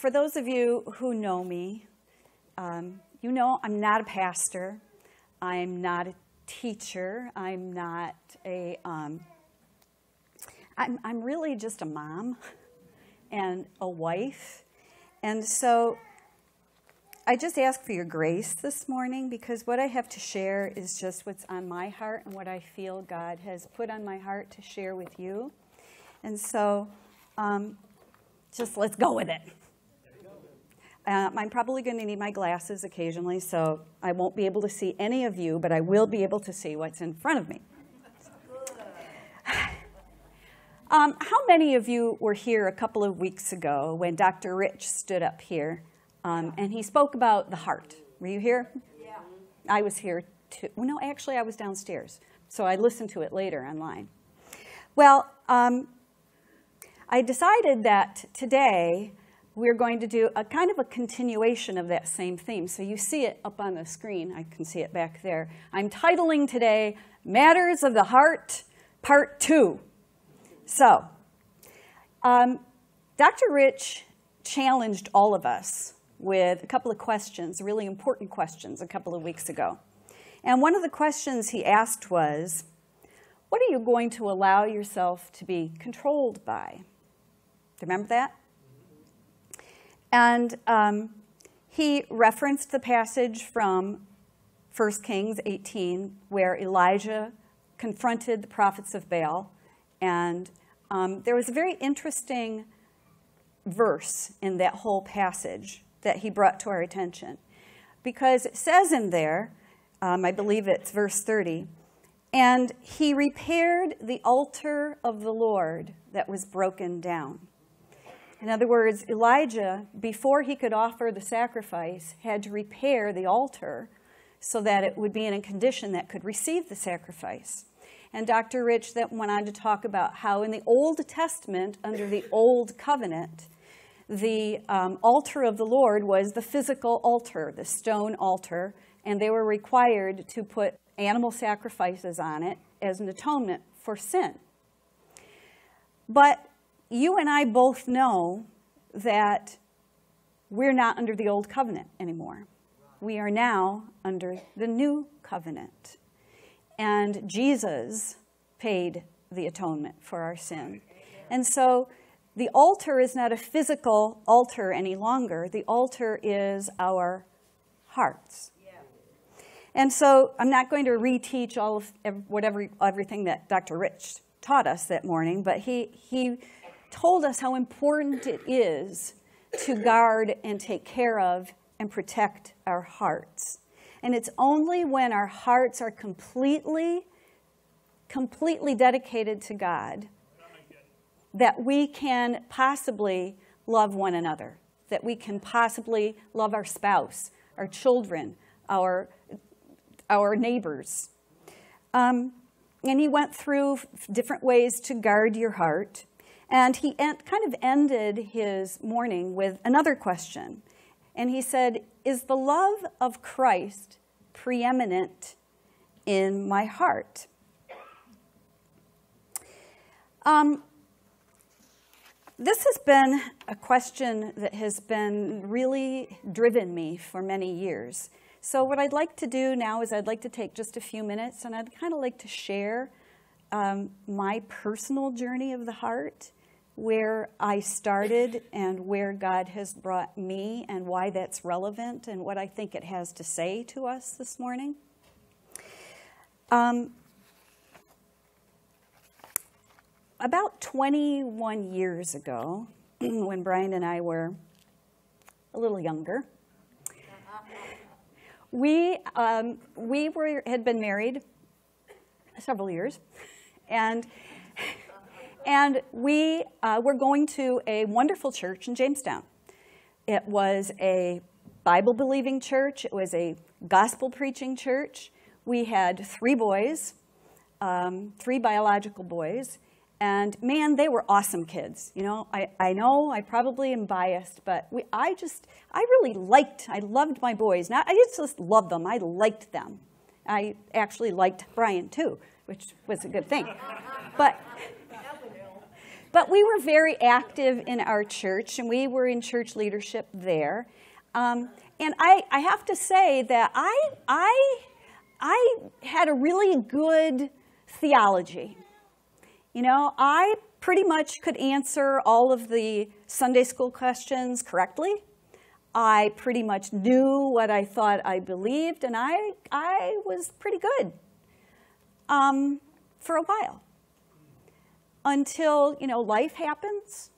for those of you who know me, um, you know I'm not a pastor. I'm not a teacher. I'm not a. am um, I'm really just a mom and a wife. And so I just ask for your grace this morning because what I have to share is just what's on my heart and what I feel God has put on my heart to share with you. And so um, just let's go with it. Um, I'm probably going to need my glasses occasionally, so I won't be able to see any of you, but I will be able to see what's in front of me. Um, how many of you were here a couple of weeks ago when Dr. Rich stood up here um, and he spoke about the heart. Were you here? Yeah. I was here too. Well, no, actually, I was downstairs. So I listened to it later online. Well, um, I decided that today we're going to do a kind of a continuation of that same theme. So you see it up on the screen. I can see it back there. I'm titling today Matters of the Heart, Part 2. So, um, Dr. Rich challenged all of us with a couple of questions, really important questions, a couple of weeks ago. And one of the questions he asked was, What are you going to allow yourself to be controlled by? Remember that? And um, he referenced the passage from 1 Kings 18, where Elijah confronted the prophets of Baal. And um, there was a very interesting verse in that whole passage that he brought to our attention. Because it says in there, um, I believe it's verse 30, and he repaired the altar of the Lord that was broken down. In other words, Elijah, before he could offer the sacrifice, had to repair the altar so that it would be in a condition that could receive the sacrifice. And Dr. Rich that went on to talk about how in the Old Testament, under the Old Covenant, the um, altar of the Lord was the physical altar, the stone altar, and they were required to put animal sacrifices on it as an atonement for sin. But you and I both know that we're not under the old covenant anymore. We are now under the new covenant. And Jesus paid the atonement for our sin. And so the altar is not a physical altar any longer. The altar is our hearts. And so I'm not going to reteach all of whatever everything that Dr. Rich taught us that morning, but he he told us how important it is to guard and take care of and protect our hearts. And it's only when our hearts are completely completely dedicated to God that we can possibly love one another, that we can possibly love our spouse, our children, our, our neighbors. Um, and he went through different ways to guard your heart. And he kind of ended his morning with another question. And he said, Is the love of Christ preeminent in my heart? Um, this has been a question that has been really driven me for many years. So, what I'd like to do now is I'd like to take just a few minutes and I'd kind of like to share um, my personal journey of the heart, where I started and where God has brought me and why that's relevant and what I think it has to say to us this morning. Um, about 21 years ago, when Brian and I were a little younger, we, um, we were, had been married several years, and, and we uh, were going to a wonderful church in Jamestown. It was a Bible believing church, it was a gospel preaching church. We had three boys, um, three biological boys and man, they were awesome kids. You know, I, I know I probably am biased, but we, I just, I really liked, I loved my boys. Not, I didn't just love them, I liked them. I actually liked Brian too, which was a good thing. But, but we were very active in our church, and we were in church leadership there. Um, and I, I have to say that I, I, I had a really good theology. You know, I pretty much could answer all of the Sunday school questions correctly. I pretty much knew what I thought I believed, and I, I was pretty good um, for a while. Until, you know, life happens,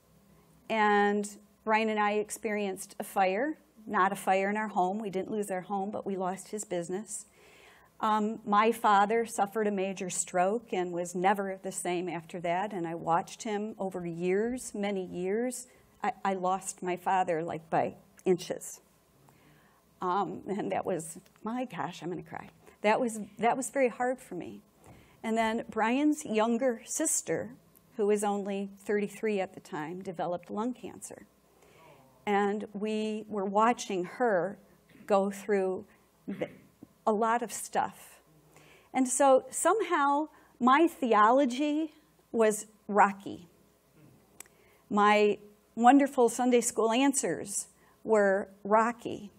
and Brian and I experienced a fire, not a fire in our home. We didn't lose our home, but we lost his business. Um, my father suffered a major stroke and was never the same after that, and I watched him over years, many years. I, I lost my father like by inches. Um, and that was, my gosh, I'm going to cry. That was, that was very hard for me. And then Brian's younger sister, who was only 33 at the time, developed lung cancer. And we were watching her go through a lot of stuff. And so somehow my theology was rocky. My wonderful Sunday school answers were rocky.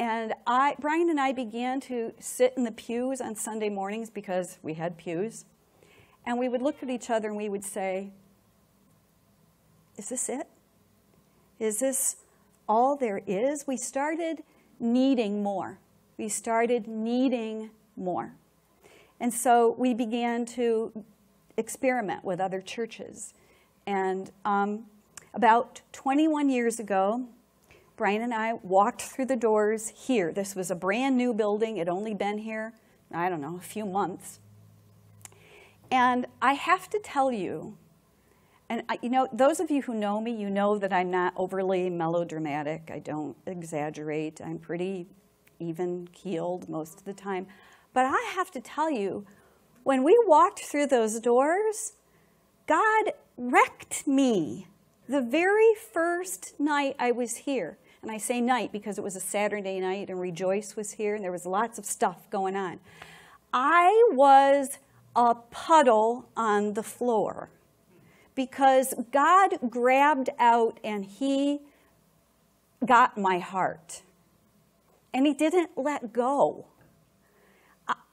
And I, Brian and I began to sit in the pews on Sunday mornings because we had pews. And we would look at each other and we would say, Is this it? Is this all there is? We started needing more we started needing more. And so we began to experiment with other churches. And um, about 21 years ago, Brian and I walked through the doors here. This was a brand new building. It only been here, I don't know, a few months. And I have to tell you, and I, you know, those of you who know me, you know that I'm not overly melodramatic. I don't exaggerate. I'm pretty even keeled most of the time. But I have to tell you, when we walked through those doors, God wrecked me the very first night I was here. And I say night because it was a Saturday night and Rejoice was here and there was lots of stuff going on. I was a puddle on the floor because God grabbed out and He got my heart and he didn't let go.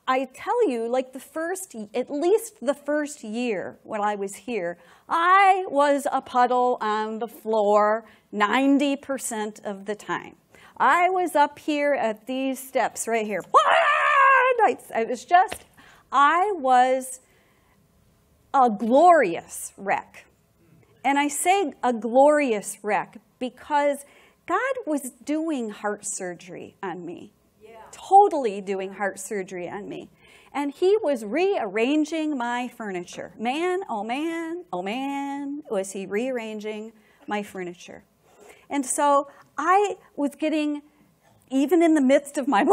I, tell you, like the first, at least the first year when I was here, I was a puddle on the floor 90% of the time. I was up here at these steps right here. I was just, I was a glorious wreck. And I say a glorious wreck because God was doing heart surgery on me, yeah. totally doing heart surgery on me. And he was rearranging my furniture. Man, oh man, oh man, was he rearranging my furniture. And so I was getting, even in the midst of my,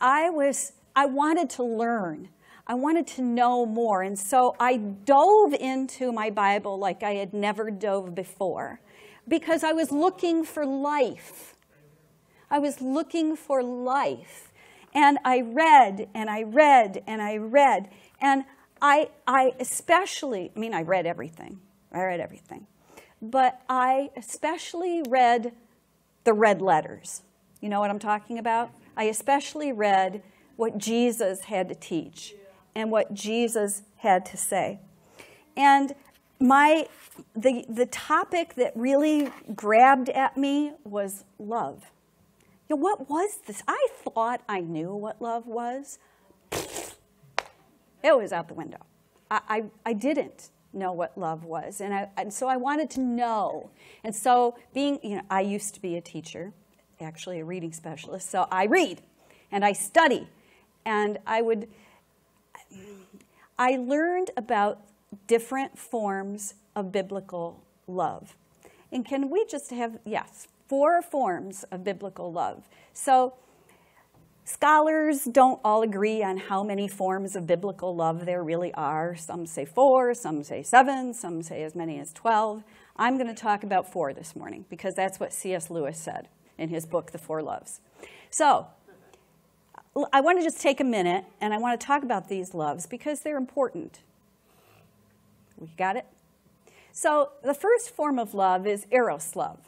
I was, I wanted to learn. I wanted to know more. And so I dove into my Bible like I had never dove before because I was looking for life. I was looking for life. And I read and I read and I read. And I, I especially, I mean, I read everything. I read everything. But I especially read the red letters. You know what I'm talking about? I especially read what Jesus had to teach and what Jesus had to say. And my the the topic that really grabbed at me was love. You know, what was this? I thought I knew what love was. It was out the window. I, I, I didn't know what love was. And, I, and so I wanted to know. And so being, you know, I used to be a teacher, actually a reading specialist. So I read and I study. And I would, I learned about different forms of biblical love. And can we just have, yes, four forms of biblical love. So scholars don't all agree on how many forms of biblical love there really are. Some say four, some say seven, some say as many as 12. I'm going to talk about four this morning because that's what C.S. Lewis said in his book, The Four Loves. So I want to just take a minute and I want to talk about these loves because they're important. We got it? So, the first form of love is eros love,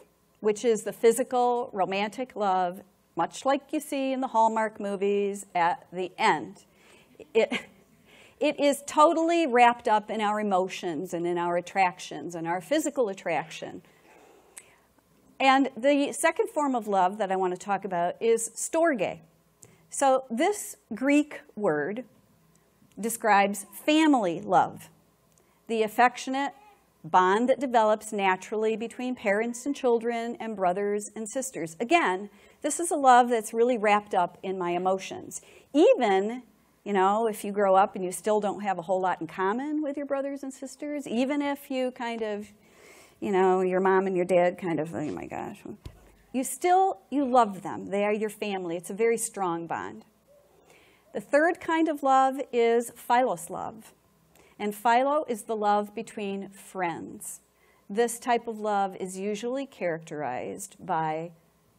which is the physical, romantic love, much like you see in the Hallmark movies at the end. It, it is totally wrapped up in our emotions and in our attractions and our physical attraction. And the second form of love that I want to talk about is storge. So, this Greek word describes family love, the affectionate, bond that develops naturally between parents and children and brothers and sisters. Again, this is a love that's really wrapped up in my emotions. Even, you know, if you grow up and you still don't have a whole lot in common with your brothers and sisters, even if you kind of, you know, your mom and your dad kind of, oh my gosh, you still, you love them. They are your family. It's a very strong bond. The third kind of love is philos love. And philo is the love between friends. This type of love is usually characterized by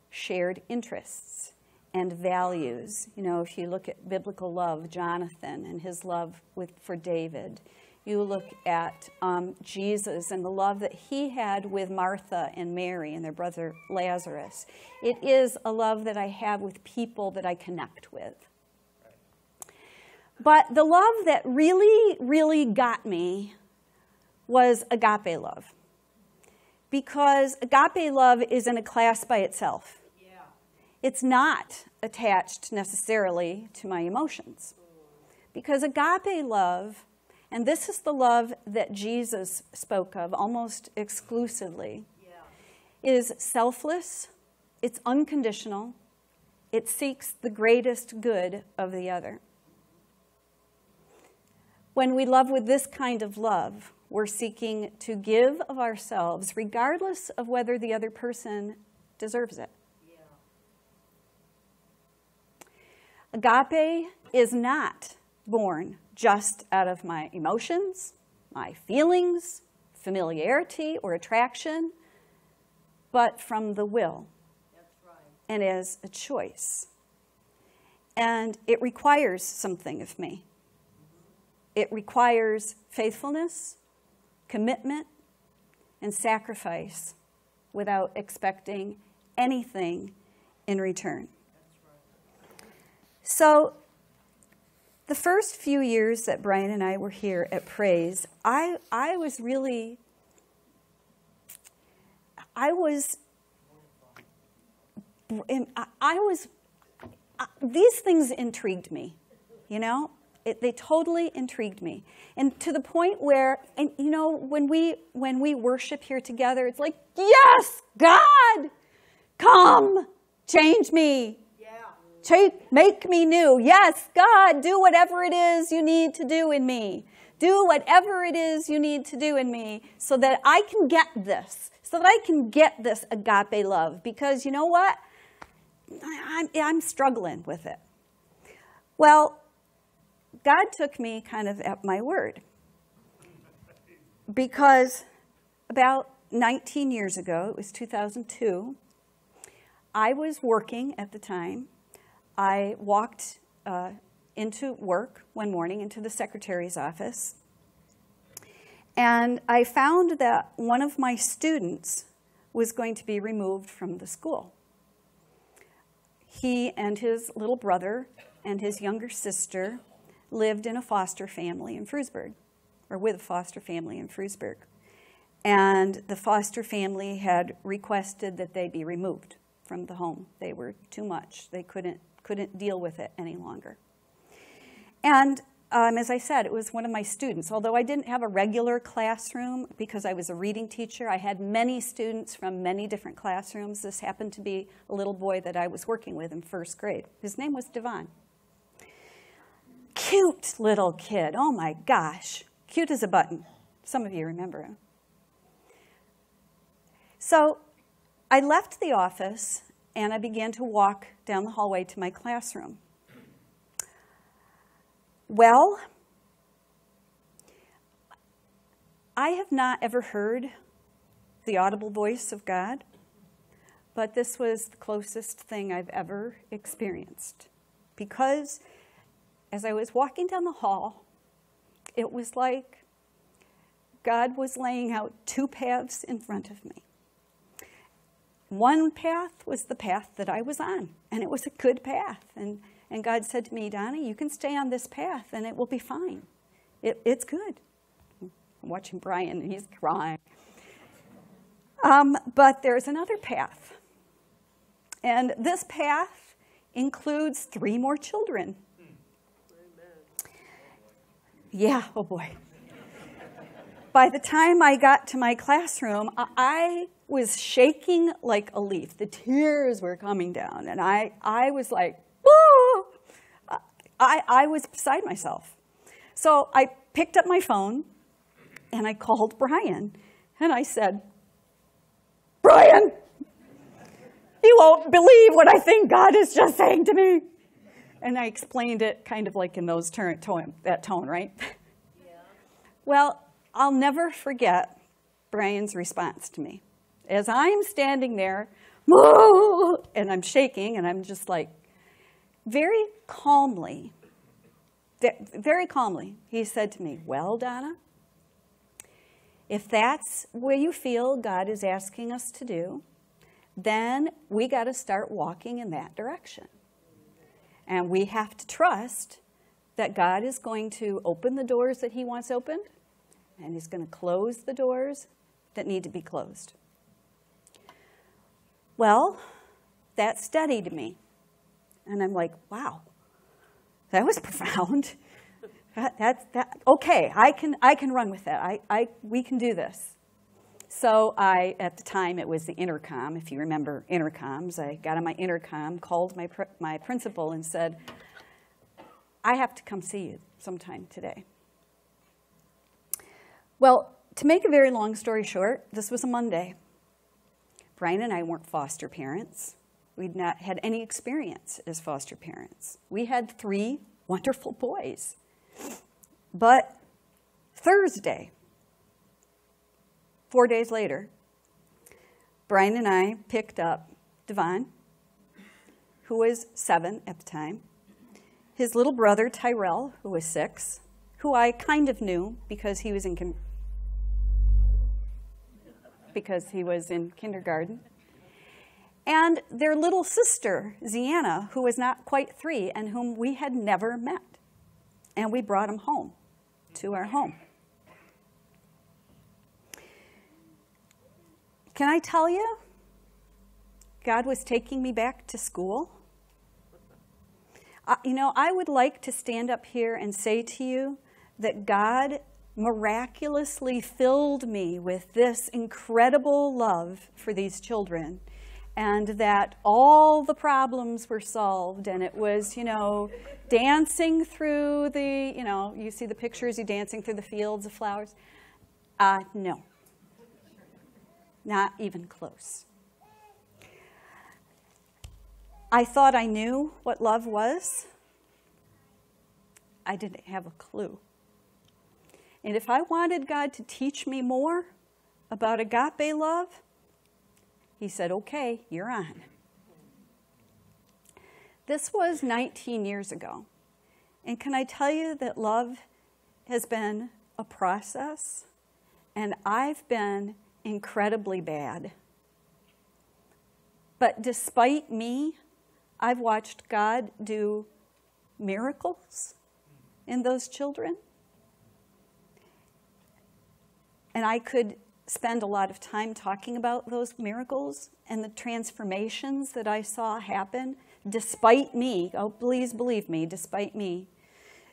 shared interests and values. You know, if you look at biblical love, Jonathan and his love with, for David, you look at um, Jesus and the love that he had with Martha and Mary and their brother Lazarus. It is a love that I have with people that I connect with. But the love that really, really got me was agape love. Because agape love is in a class by itself. Yeah. It's not attached necessarily to my emotions. Because agape love, and this is the love that Jesus spoke of almost exclusively, yeah. is selfless, it's unconditional, it seeks the greatest good of the other. When we love with this kind of love, we're seeking to give of ourselves, regardless of whether the other person deserves it. Yeah. Agape is not born just out of my emotions, my feelings, familiarity, or attraction, but from the will. Right. And as a choice. And it requires something of me. Mm-hmm. It requires faithfulness, commitment, and sacrifice without expecting anything in return. So, the first few years that Brian and I were here at Praise, I, I was really, I was, I was, these things intrigued me, you know? It, they totally intrigued me. And to the point where, and you know, when we, when we worship here together, it's like, yes, God, come, change me. Yeah. make me new. Yes, God, do whatever it is you need to do in me. Do whatever it is you need to do in me so that I can get this, so that I can get this agape love. Because you know what? I'm, I'm struggling with it. Well, God took me kind of at my word. Because about 19 years ago, it was 2002, I was working at the time. I walked uh, into work one morning, into the secretary's office, and I found that one of my students was going to be removed from the school. He and his little brother and his younger sister lived in a foster family in Frewsburg, or with a foster family in Frewsburg. And the foster family had requested that they be removed from the home. They were too much. They couldn't, couldn't deal with it any longer. And um, as I said, it was one of my students. Although I didn't have a regular classroom because I was a reading teacher, I had many students from many different classrooms. This happened to be a little boy that I was working with in first grade. His name was Devon cute little kid. Oh my gosh. Cute as a button. Some of you remember him. So I left the office and I began to walk down the hallway to my classroom. Well, I have not ever heard the audible voice of God, but this was the closest thing I've ever experienced because as I was walking down the hall, it was like God was laying out two paths in front of me. One path was the path that I was on, and it was a good path. And, and God said to me, Donna, you can stay on this path and it will be fine. It, it's good. I'm watching Brian, and he's crying. Um, but there's another path. And this path includes three more children. Yeah, oh boy. By the time I got to my classroom, I was shaking like a leaf. The tears were coming down, and I, I was like, Woo! I, I was beside myself. So I picked up my phone and I called Brian and I said, Brian, you won't believe what I think God is just saying to me. And I explained it kind of like in those turn, tone, that tone, right? Yeah. Well, I'll never forget Brian's response to me. As I'm standing there, and I'm shaking, and I'm just like, very calmly, very calmly, he said to me, Well, Donna, if that's where you feel God is asking us to do, then we got to start walking in that direction. And we have to trust that God is going to open the doors that He wants opened, and He's going to close the doors that need to be closed. Well, that steadied me. And I'm like, wow, that was profound. That, that, that, okay, I can, I can run with that. I, I, we can do this. So I, at the time, it was the intercom. If you remember intercoms, I got on my intercom, called my, pr- my principal, and said, I have to come see you sometime today. Well, to make a very long story short, this was a Monday. Brian and I weren't foster parents. We'd not had any experience as foster parents. We had three wonderful boys. But Thursday, four days later, Brian and I picked up Devon, who was seven at the time, his little brother Tyrell, who was six, who I kind of knew because he was in because he was in kindergarten, and their little sister Ziana, who was not quite three and whom we had never met, and we brought him home to our home. Can I tell you? God was taking me back to school. Uh, you know, I would like to stand up here and say to you that God miraculously filled me with this incredible love for these children and that all the problems were solved and it was you know dancing through the you know you see the pictures you dancing through the fields of flowers. Uh, no. Not even close. I thought i knew what love was. I didn't have a clue and if i wanted god to teach me more about agape love he said, Okay, you're on. This was 19 years ago. And can I tell you that love has been a process? And I've been incredibly bad. But despite me, I've watched God do miracles in those children. And I could spend a lot of time talking about those miracles and the transformations that I saw happen despite me. Oh, please believe me, despite me.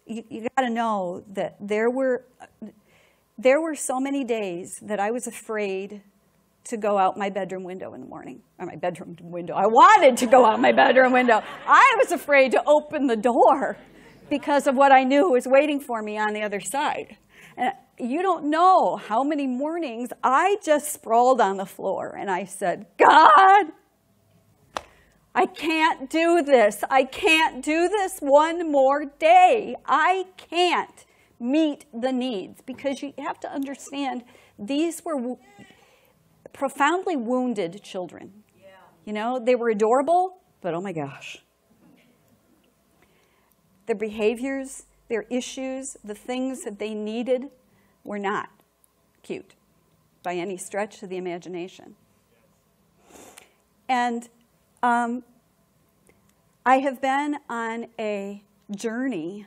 You, you got to know that there were, there were so many days that I was afraid to go out my bedroom window in the morning. Or my bedroom window. I wanted to go out my bedroom window. I was afraid to open the door because of what I knew was waiting for me on the other side. You don't know how many mornings I just sprawled on the floor and I said, God, I can't do this. I can't do this one more day. I can't meet the needs because you have to understand these were profoundly wounded children. Yeah. You know, they were adorable, but oh my gosh. Their behaviors, their issues, the things that they needed were not cute by any stretch of the imagination. And um, I have been on a journey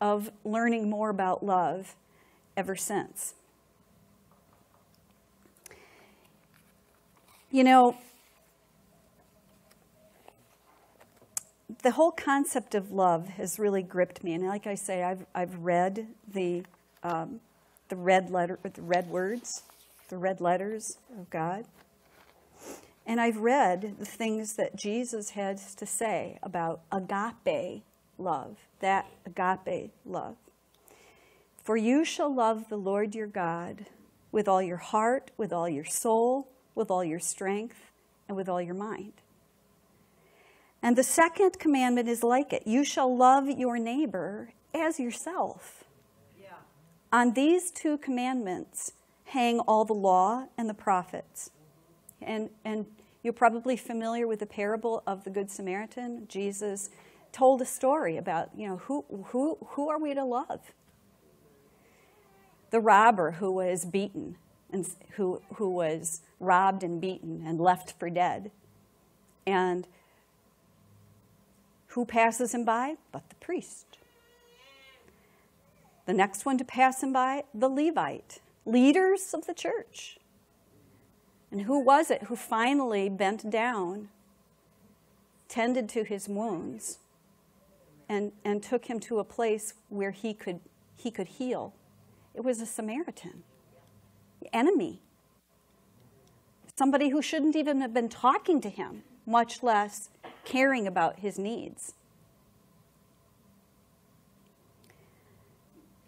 of learning more about love ever since. You know, the whole concept of love has really gripped me, and like I say, I've I've read the um, the red letter, the red words, the red letters of God, and I've read the things that Jesus has to say about agape love, that agape love. For you shall love the Lord your God with all your heart, with all your soul, with all your strength, and with all your mind. And the second commandment is like it you shall love your neighbor as yourself. On these two commandments hang all the law and the prophets. And, and you're probably familiar with the parable of the Good Samaritan. Jesus told a story about, you know, who, who, who are we to love? The robber who was beaten and who, who was robbed and beaten and left for dead. And who passes him by but the priest? The next one to pass him by, the Levite, leaders of the church. And who was it who finally bent down, tended to his wounds, and, and took him to a place where he could, he could heal? It was a Samaritan, enemy somebody who shouldn't even have been talking to him, much less caring about his needs.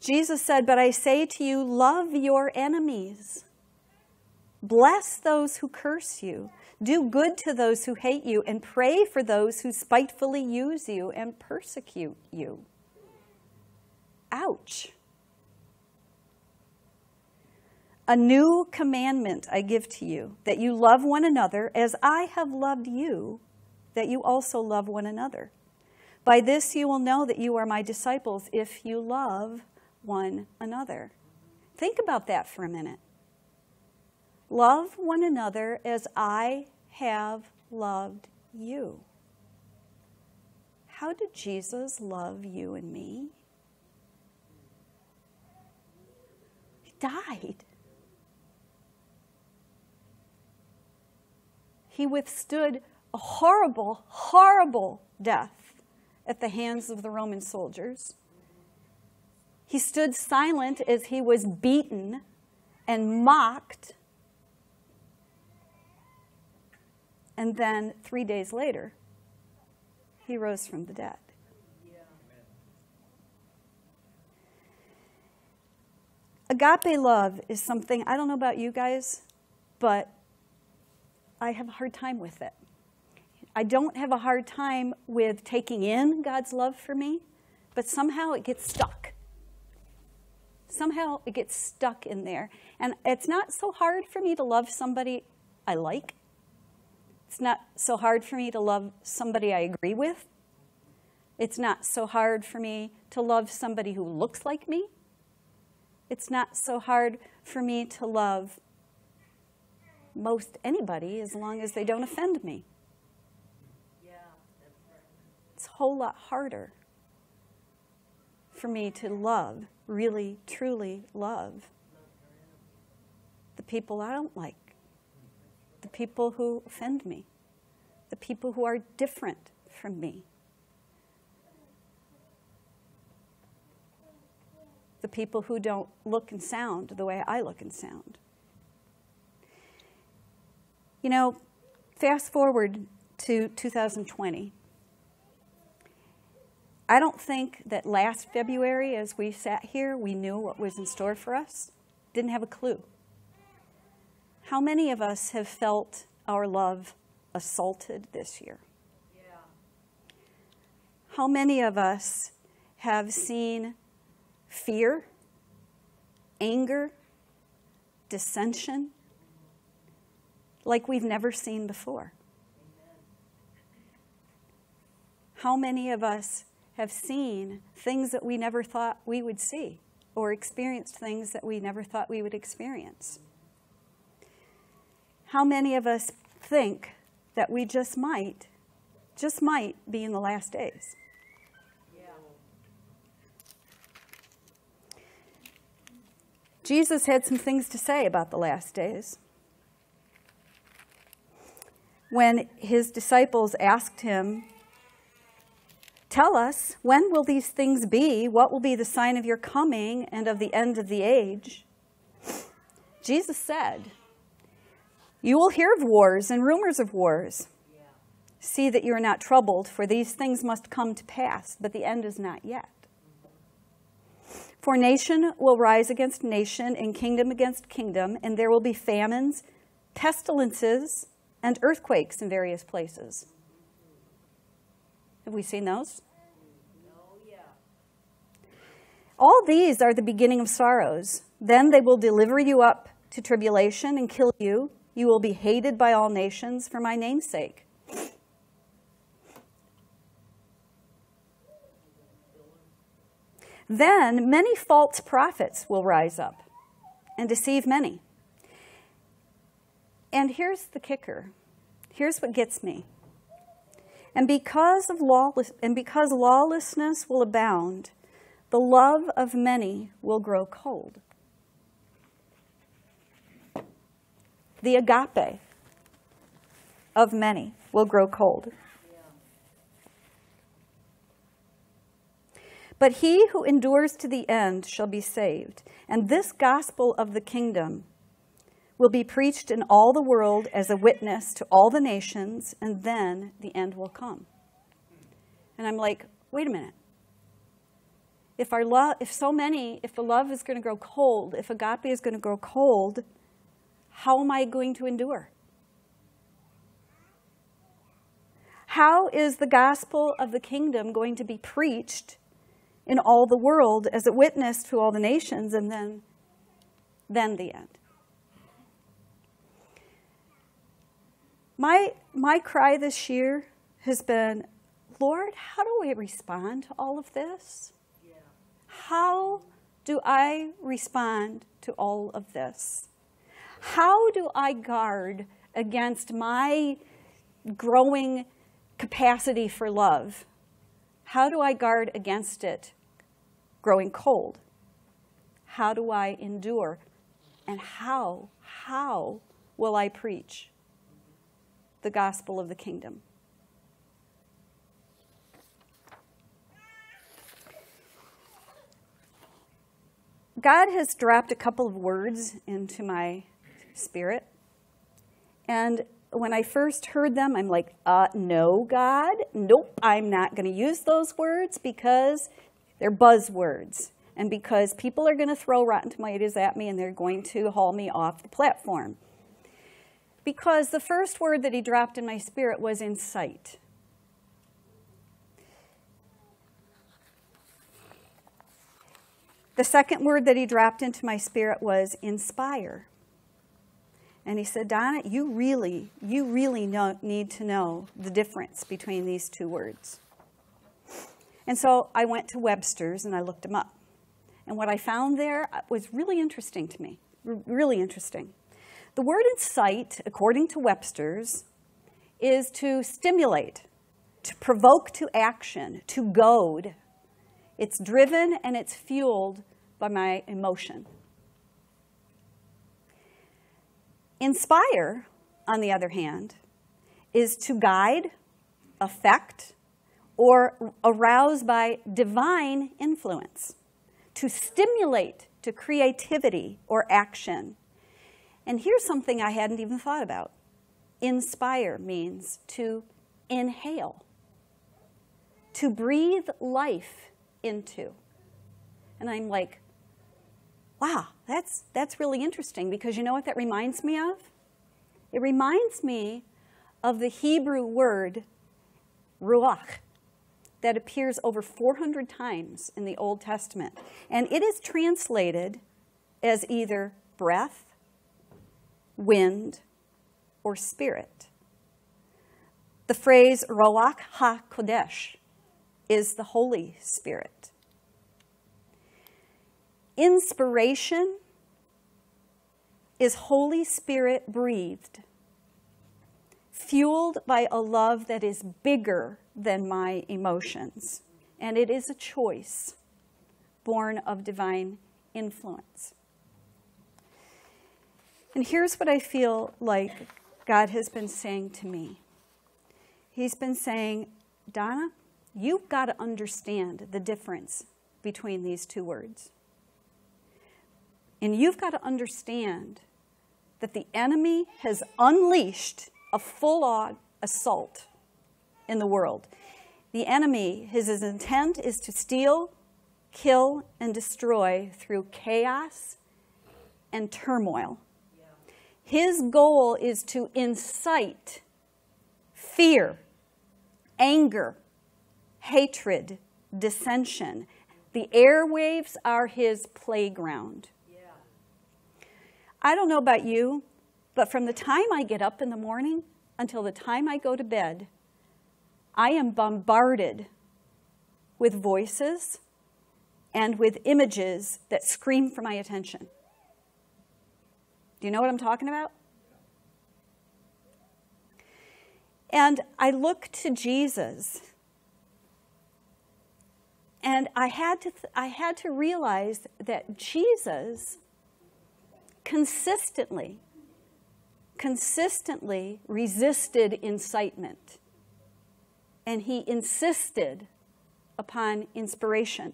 Jesus said, But I say to you, love your enemies. Bless those who curse you. Do good to those who hate you, and pray for those who spitefully use you and persecute you. Ouch. A new commandment I give to you, that you love one another as I have loved you, that you also love one another. By this you will know that you are my disciples if you love one another. Think about that for a minute. Love one another as I have loved you. How did Jesus love you and me? He died. He withstood a horrible, horrible death at the hands of the Roman soldiers. He stood silent as he was beaten and mocked. And then, three days later, he rose from the dead. Agape love is something, I don't know about you guys, but I have a hard time with it. I don't have a hard time with taking in God's love for me, but somehow it gets stuck. Somehow it gets stuck in there. And it's not so hard for me to love somebody I like. It's not so hard for me to love somebody I agree with. It's not so hard for me to love somebody who looks like me. It's not so hard for me to love most anybody as long as they don't offend me. Yeah, right. It's a whole lot harder for me to love, really, truly love the people I don't like, the people who offend me, the people who are different from me. The people who don't look and sound the way I look and sound. You know, fast forward to 2020. I don't think that last February, as we sat here, we knew what was in store for us. Didn't have a clue. How many of us have felt our love assaulted this year? Yeah. How many of us have seen fear, anger, dissension, like we've never seen before. How many of us have seen things that we never thought we would see? or experienced things that we never thought we would experience. How many of us think that we just might, just might be in the last days? Jesus had some things to say about the last days. When his disciples asked him, Tell us, when will these things be? What will be the sign of your coming and of the end of the age? Jesus said, You will hear of wars and rumors of wars. See that you are not troubled, for these things must come to pass, but the end is not yet. For nation will rise against nation, and kingdom against kingdom, and there will be famines, pestilences, and earthquakes in various places. Have we seen those? All these are the beginning of sorrows. Then they will deliver you up to tribulation and kill you. You will be hated by all nations for my name's sake. Then many false prophets will rise up and deceive many. And here's the kicker. Here's what gets me. And because of lawless, and because lawlessness will abound, the love of many will grow cold. The agape of many will grow cold. But he who endures to the end shall be saved. And this gospel of the kingdom will be preached in all the world as a witness to all the nations, and then the end will come. And I'm like, wait a minute. If our love, if so many, if the love is going to grow cold, if agape is going to grow cold, how am I going to endure? How is the gospel of the kingdom going to be preached in all the world as a witness to all the nations and then then the end? My, my cry this year has been, Lord, how do we respond to all of this? Yeah. How do I respond to all of this? How do I guard against my growing capacity for love? How do I guard against it growing cold? How do I endure? And how, how will I preach? The gospel of the kingdom. God has dropped a couple of words into my spirit. And when I first heard them, I'm like, uh, no, God, nope, I'm not going to use those words because they're buzzwords and because people are going to throw rotten tomatoes at me and they're going to haul me off the platform because the first word that he dropped in my spirit was incite. The second word that he dropped into my spirit was inspire. And he said, Donna, you really, you really know, need to know the difference between these two words. And so I went to Webster's and I looked them up. And what I found there was really interesting to me, really interesting. The word incite, according to Webster's, is to stimulate, to provoke to action, to goad. It's driven and it's fueled by my emotion. Inspire, on the other hand, is to guide, affect, or arouse by divine influence, to stimulate to creativity or action, and here's something I hadn't even thought about inspire means to inhale, to breathe life into. And I'm like, wow, that's, that's really interesting because you know what that reminds me of? It reminds me of the Hebrew word ruach that appears over 400 times in the Old Testament. And it is translated as either breath wind, or spirit. The phrase Ruach HaKodesh is the Holy Spirit. inspiration is Holy Spirit breathed, fueled by a love that is bigger than my emotions. And it is a choice born of divine influence. And here's what I feel like God has been saying to me He's been saying, Donna, you've got to understand the difference between these two words. And you've got to understand that the enemy has unleashed a full on assault in the world. The enemy, his, his intent is to steal, kill, and destroy through chaos and turmoil. His goal is to incite fear, anger, hatred, dissension. The airwaves are his playground. I don't know about you, but from the time I get up in the morning until the time I go to bed, I am bombarded with voices and with images that scream for my attention. Do you know what I'm talking about? And I look to Jesus. And I had to, I had to realize that Jesus consistently, consistently resisted incitement. And he insisted upon inspiration.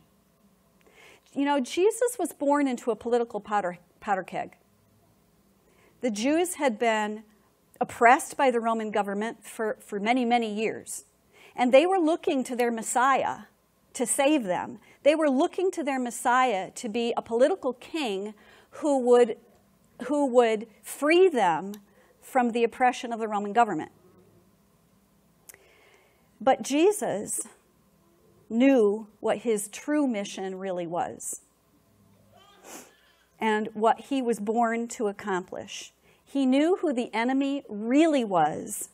You know, Jesus was born into a political powder, powder keg. The Jews had been oppressed by the Roman government for, for many, many years. And they were looking to their Messiah to save them. They were looking to their Messiah to be a political king who would, who would free them from the oppression of the Roman government. But Jesus knew what his true mission really was and what he was born to accomplish. He knew who the enemy really was,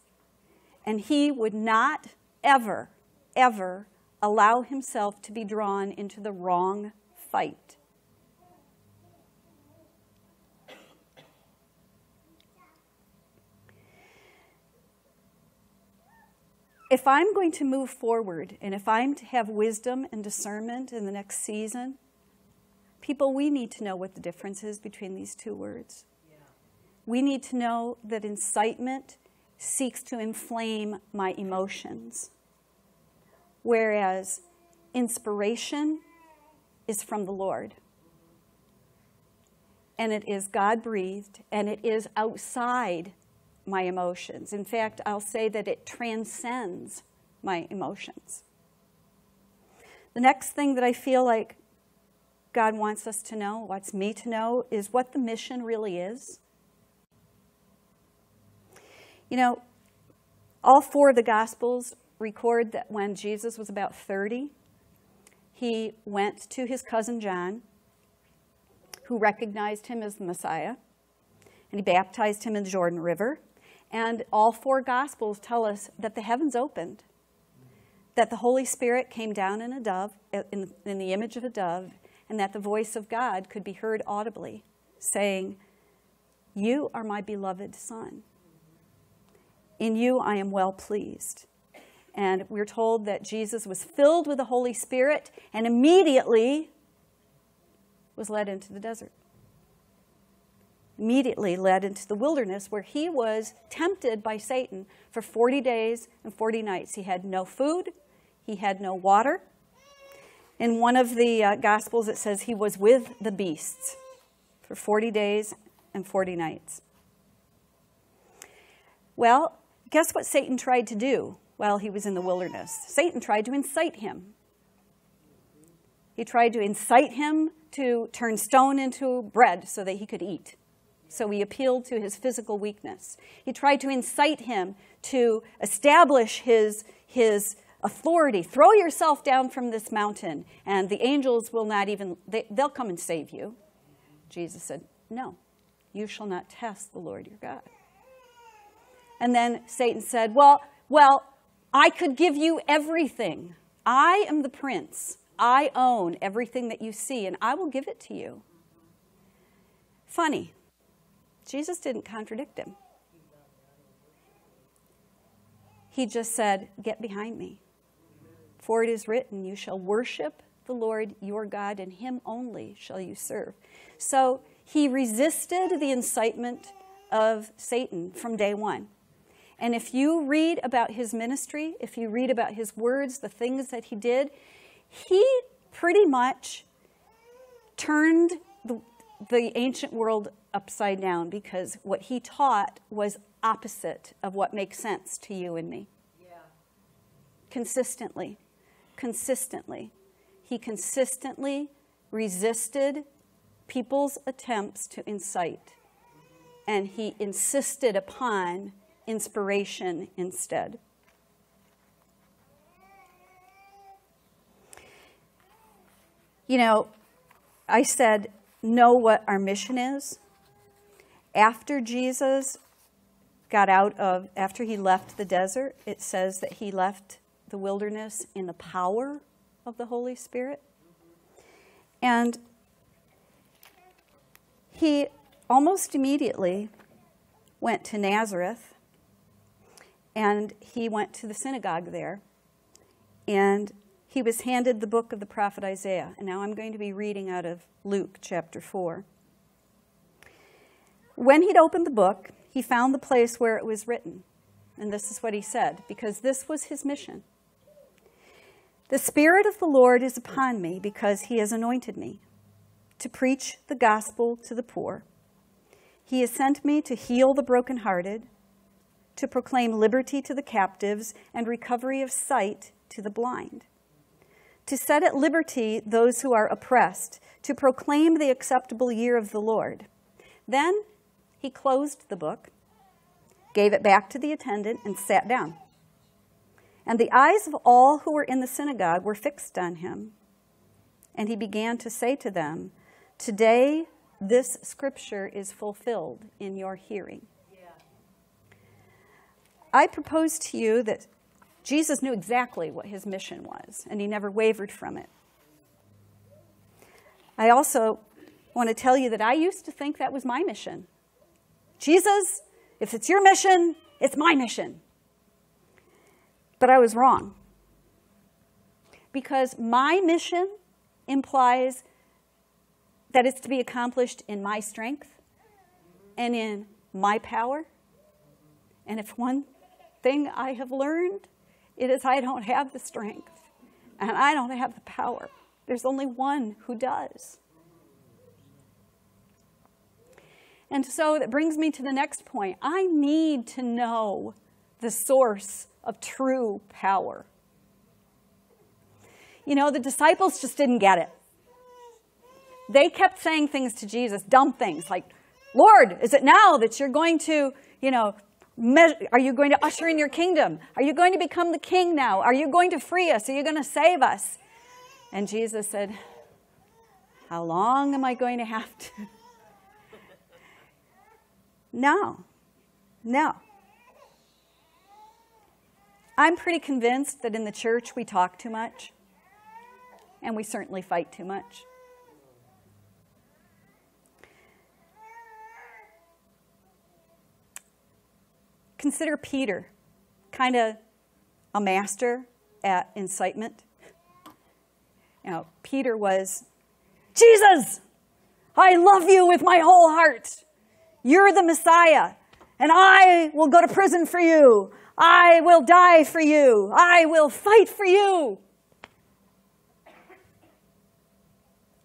and he would not ever, ever allow himself to be drawn into the wrong fight. If I'm going to move forward and if I'm to have wisdom and discernment in the next season, people, we need to know what the difference is between these two words. We need to know that incitement seeks to inflame my emotions, whereas inspiration is from the Lord. And it is God breathed, and it is outside my emotions. In fact, I'll say that it transcends my emotions. The next thing that I feel like God wants us to know, wants me to know, is what the mission really is. You know, all four of the Gospels record that when Jesus was about 30, he went to his cousin John, who recognized him as the Messiah, and he baptized him in the Jordan River. And all four Gospels tell us that the heavens opened, that the Holy Spirit came down in a dove, in, in the image of a dove, and that the voice of God could be heard audibly, saying, You are my beloved Son. In you I am well pleased. And we're told that Jesus was filled with the Holy Spirit and immediately was led into the desert. Immediately led into the wilderness where he was tempted by Satan for 40 days and 40 nights. He had no food, he had no water. In one of the uh, Gospels, it says he was with the beasts for 40 days and 40 nights. Well, Guess what Satan tried to do while he was in the wilderness? Satan tried to incite him. He tried to incite him to turn stone into bread so that he could eat. So he appealed to his physical weakness. He tried to incite him to establish his, his authority. Throw yourself down from this mountain, and the angels will not even, they, they'll come and save you. Jesus said, No, you shall not test the Lord your God. And then Satan said, Well, well, I could give you everything. I am the prince I own everything that you see, and I will give it to you. Funny. Jesus didn't contradict him. He just said, Get behind me. For it is written, You shall worship the Lord your God, and him only shall you serve. So he resisted the incitement of Satan from day one. And if you read about his ministry, if you read about his words, the things that he did, he pretty much turned the, the ancient world upside down because what he taught was opposite of what makes sense to you and me. Yeah. Consistently. Consistently. He consistently resisted people's attempts to incite, and he insisted upon inspiration instead. You know, I said, know what our mission is. After Jesus got out of, after he left the desert, it says that he left the wilderness in the power of the Holy Spirit. And he almost immediately went to Nazareth and he went to the synagogue there. And he was handed the book of the prophet Isaiah. And now I'm going to be reading out of Luke chapter 4. When he'd opened the book, he found the place where it was written. And this is what he said, because this was his mission. The Spirit of the Lord is upon me because he has anointed me to preach the gospel to the poor. He has sent me to heal the brokenhearted, to proclaim liberty to the captives and recovery of sight to the blind to set at liberty those who are oppressed, to proclaim the acceptable year of the Lord. Then he closed the book, gave it back to the attendant, and sat down. And the eyes of all who were in the synagogue were fixed on him. And he began to say to them, Today this scripture is fulfilled in your hearing. I propose to you that Jesus knew exactly what his mission was, and he never wavered from it. I also want to tell you that I used to think that was my mission. Jesus, if it's your mission, it's my mission. But I was wrong. Because my mission implies that it's to be accomplished in my strength and in my power. And if one thing I have learned it is I don't have the strength and I don't have the power. There's only one who does. And so that brings me to the next point. I need to know the source of true power. You know, the disciples just didn't get it. They kept saying things to Jesus, dumb things like, Lord, is it now that you're going to, you know, are you going to usher in your kingdom? Are you going to become the king now? Are you going to free us? Are you going to save us? And Jesus said, How long am I going to have to? No, no. I'm pretty convinced that in the church we talk too much, and we certainly fight too much. Consider Peter, kind of a master at incitement. Know, Peter was, Jesus, I love you with my whole heart. You're the Messiah, and I will go to prison for you. I will die for you. I will fight for you.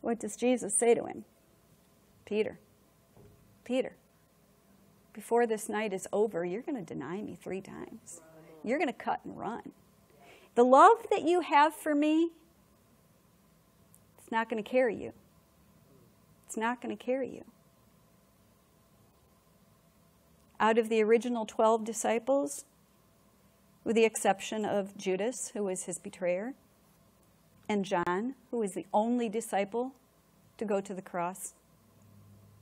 What does Jesus say to him? Peter, Peter, before this night is over, you're going to deny me three times. You're going to cut and run. The love that you have for me, it's not going to carry you. It's not going to carry you. Out of the original 12 disciples, with the exception of Judas, who was his betrayer, and John, who was the only disciple to go to the cross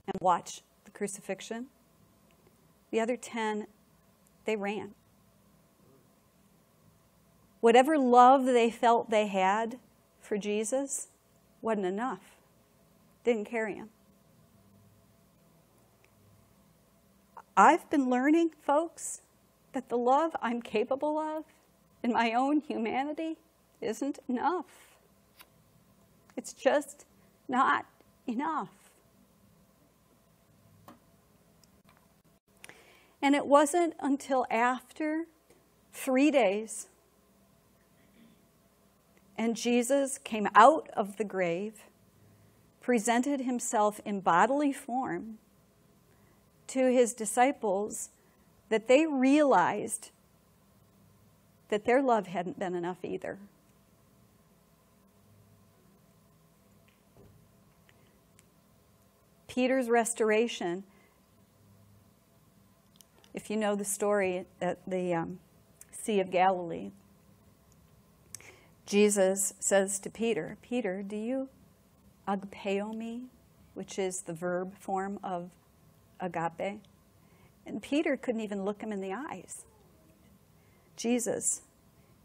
and watch the crucifixion, the other 10, they ran. Whatever love they felt they had for Jesus wasn't enough, didn't carry him. I've been learning, folks, that the love I'm capable of in my own humanity isn't enough. It's just not enough. And it wasn't until after three days and Jesus came out of the grave, presented himself in bodily form to his disciples, that they realized that their love hadn't been enough either. Peter's restoration, if you know the story at the um, Sea of Galilee, Jesus says to Peter, Peter, do you agapeo me, which is the verb form of agape? And Peter couldn't even look him in the eyes. Jesus,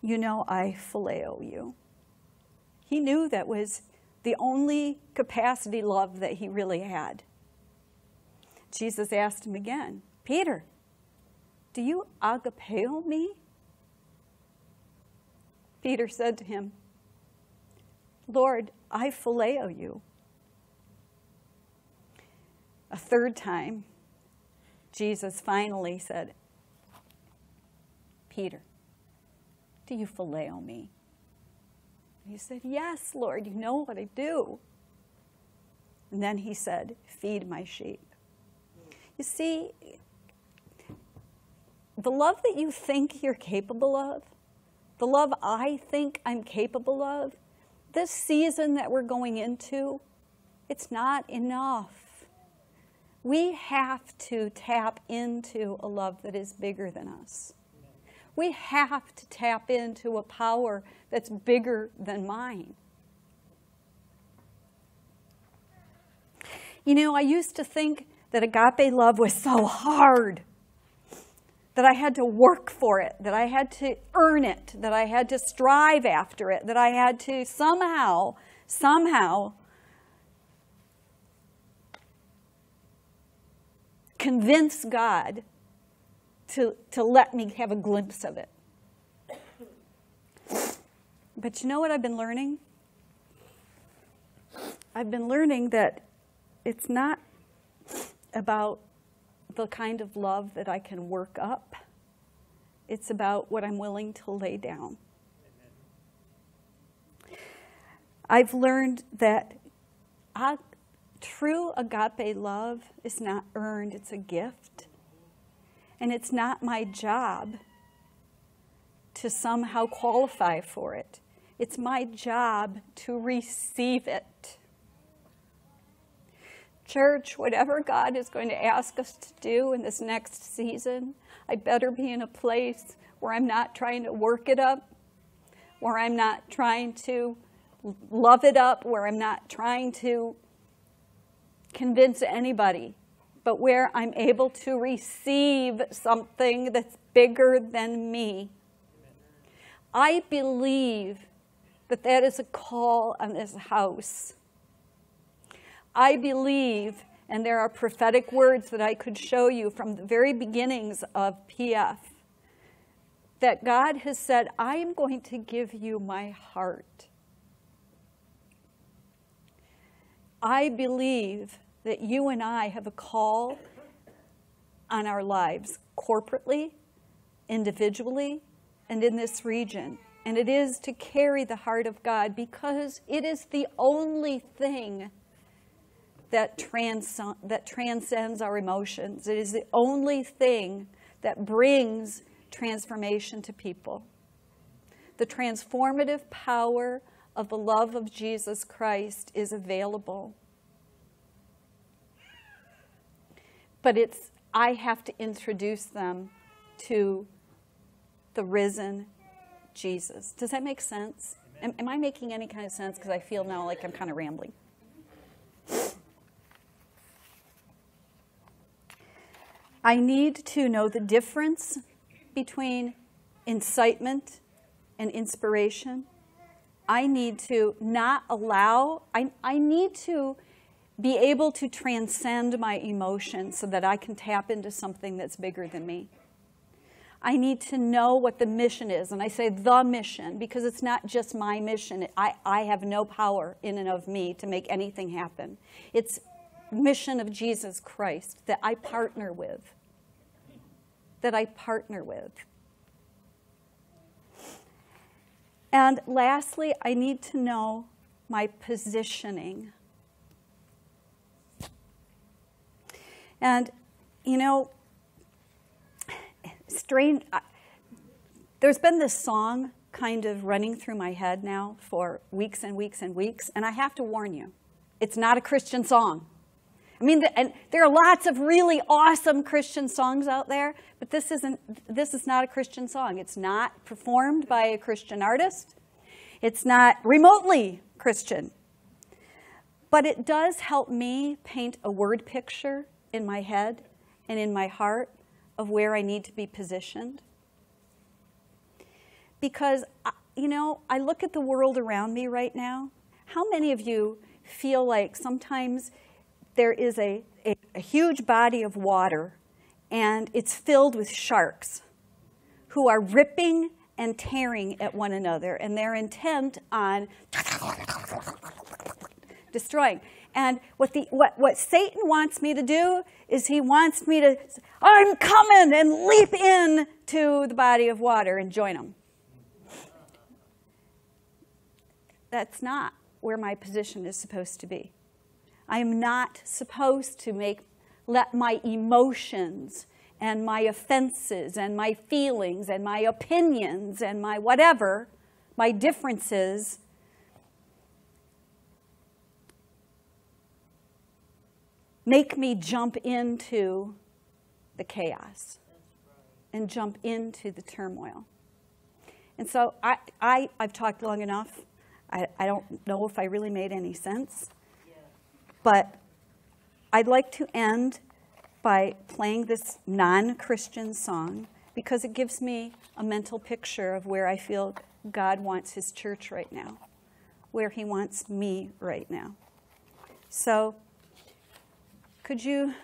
you know I phileo you. He knew that was the only capacity love that he really had. Jesus asked him again, Peter, do you agapeo me? Peter said to him, Lord, I phileo you. A third time, Jesus finally said, Peter, do you phileo me? he said, Yes, Lord, you know what I do. And then he said, Feed my sheep. You see, the love that you think you're capable of the love I think I'm capable of, this season that we're going into, it's not enough. We have to tap into a love that is bigger than us. We have to tap into a power that's bigger than mine. You know, I used to think that agape love was so hard that I had to work for it, that I had to earn it, that I had to strive after it, that I had to somehow, somehow convince God to, to let me have a glimpse of it. But you know what I've been learning? I've been learning that it's not about the kind of love that I can work up. It's about what I'm willing to lay down. I've learned that true agape love is not earned, it's a gift. And it's not my job to somehow qualify for it. It's my job to receive it. Church, whatever God is going to ask us to do in this next season, I better be in a place where I'm not trying to work it up, where I'm not trying to love it up, where I'm not trying to convince anybody, but where I'm able to receive something that's bigger than me. I believe that that is a call on this house. I believe, and there are prophetic words that I could show you from the very beginnings of PF, that God has said, I am going to give you my heart. I believe that you and I have a call on our lives corporately, individually, and in this region. And it is to carry the heart of God because it is the only thing that, trans- that transcends our emotions. It is the only thing that brings transformation to people. The transformative power of the love of Jesus Christ is available. But it's I have to introduce them to the risen Jesus. Does that make sense? Am, am I making any kind of sense? Because I feel now like I'm kind of rambling. I need to know the difference between incitement and inspiration. I need to not allow, I, I need to be able to transcend my emotions so that I can tap into something that's bigger than me. I need to know what the mission is. And I say the mission because it's not just my mission. I, I have no power in and of me to make anything happen. It's mission of Jesus Christ that I partner with. That I partner with. And lastly, I need to know my positioning. And, you know, strange, there's been this song kind of running through my head now for weeks and weeks and weeks, and I have to warn you, it's not a Christian song. I mean, and there are lots of really awesome Christian songs out there, but this isn't. This is not a Christian song. It's not performed by a Christian artist. It's not remotely Christian. But it does help me paint a word picture in my head and in my heart of where I need to be positioned. Because, uh, you know, I look at the world around me right now. How many of you feel like sometimes there is a, a, a huge body of water and it's filled with sharks who are ripping and tearing at one another, and they're intent on destroying. And what, the, what, what Satan wants me to do is he wants me to, I'm coming, and leap in to the body of water and join them. That's not where my position is supposed to be. I am not supposed to make let my emotions and my offenses and my feelings and my opinions and my whatever, my differences, make me jump into the chaos and jump into the turmoil. And so I, I, I've talked long enough. I, I don't know if I really made any sense. But I'd like to end by playing this non Christian song because it gives me a mental picture of where I feel God wants His church right now, where He wants me right now. So, could you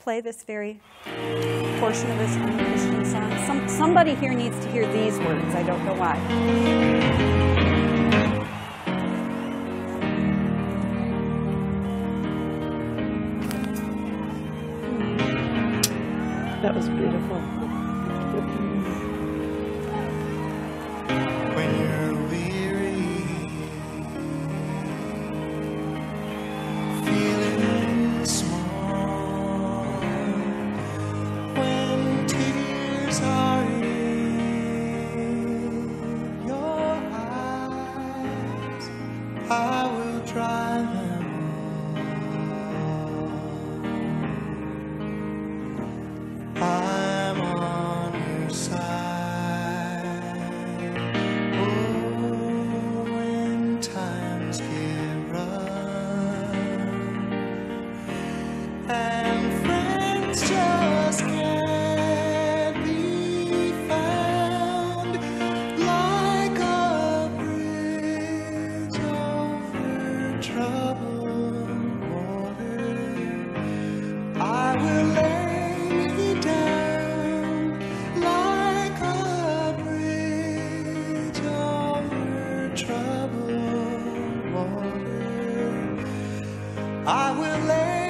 play this very portion of this non Christian song? Some, somebody here needs to hear these words. I don't know why. That was beautiful. I will lay